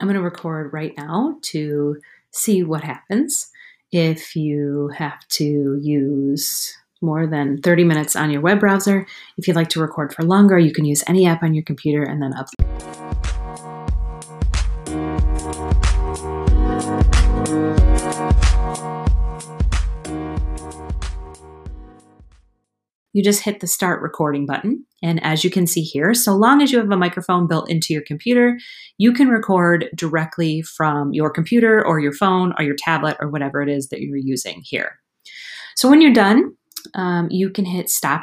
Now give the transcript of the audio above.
I'm going to record right now to see what happens if you have to use more than 30 minutes on your web browser. If you'd like to record for longer, you can use any app on your computer and then upload. You just hit the start recording button. And as you can see here, so long as you have a microphone built into your computer, you can record directly from your computer or your phone or your tablet or whatever it is that you're using here. So when you're done, um, you can hit stop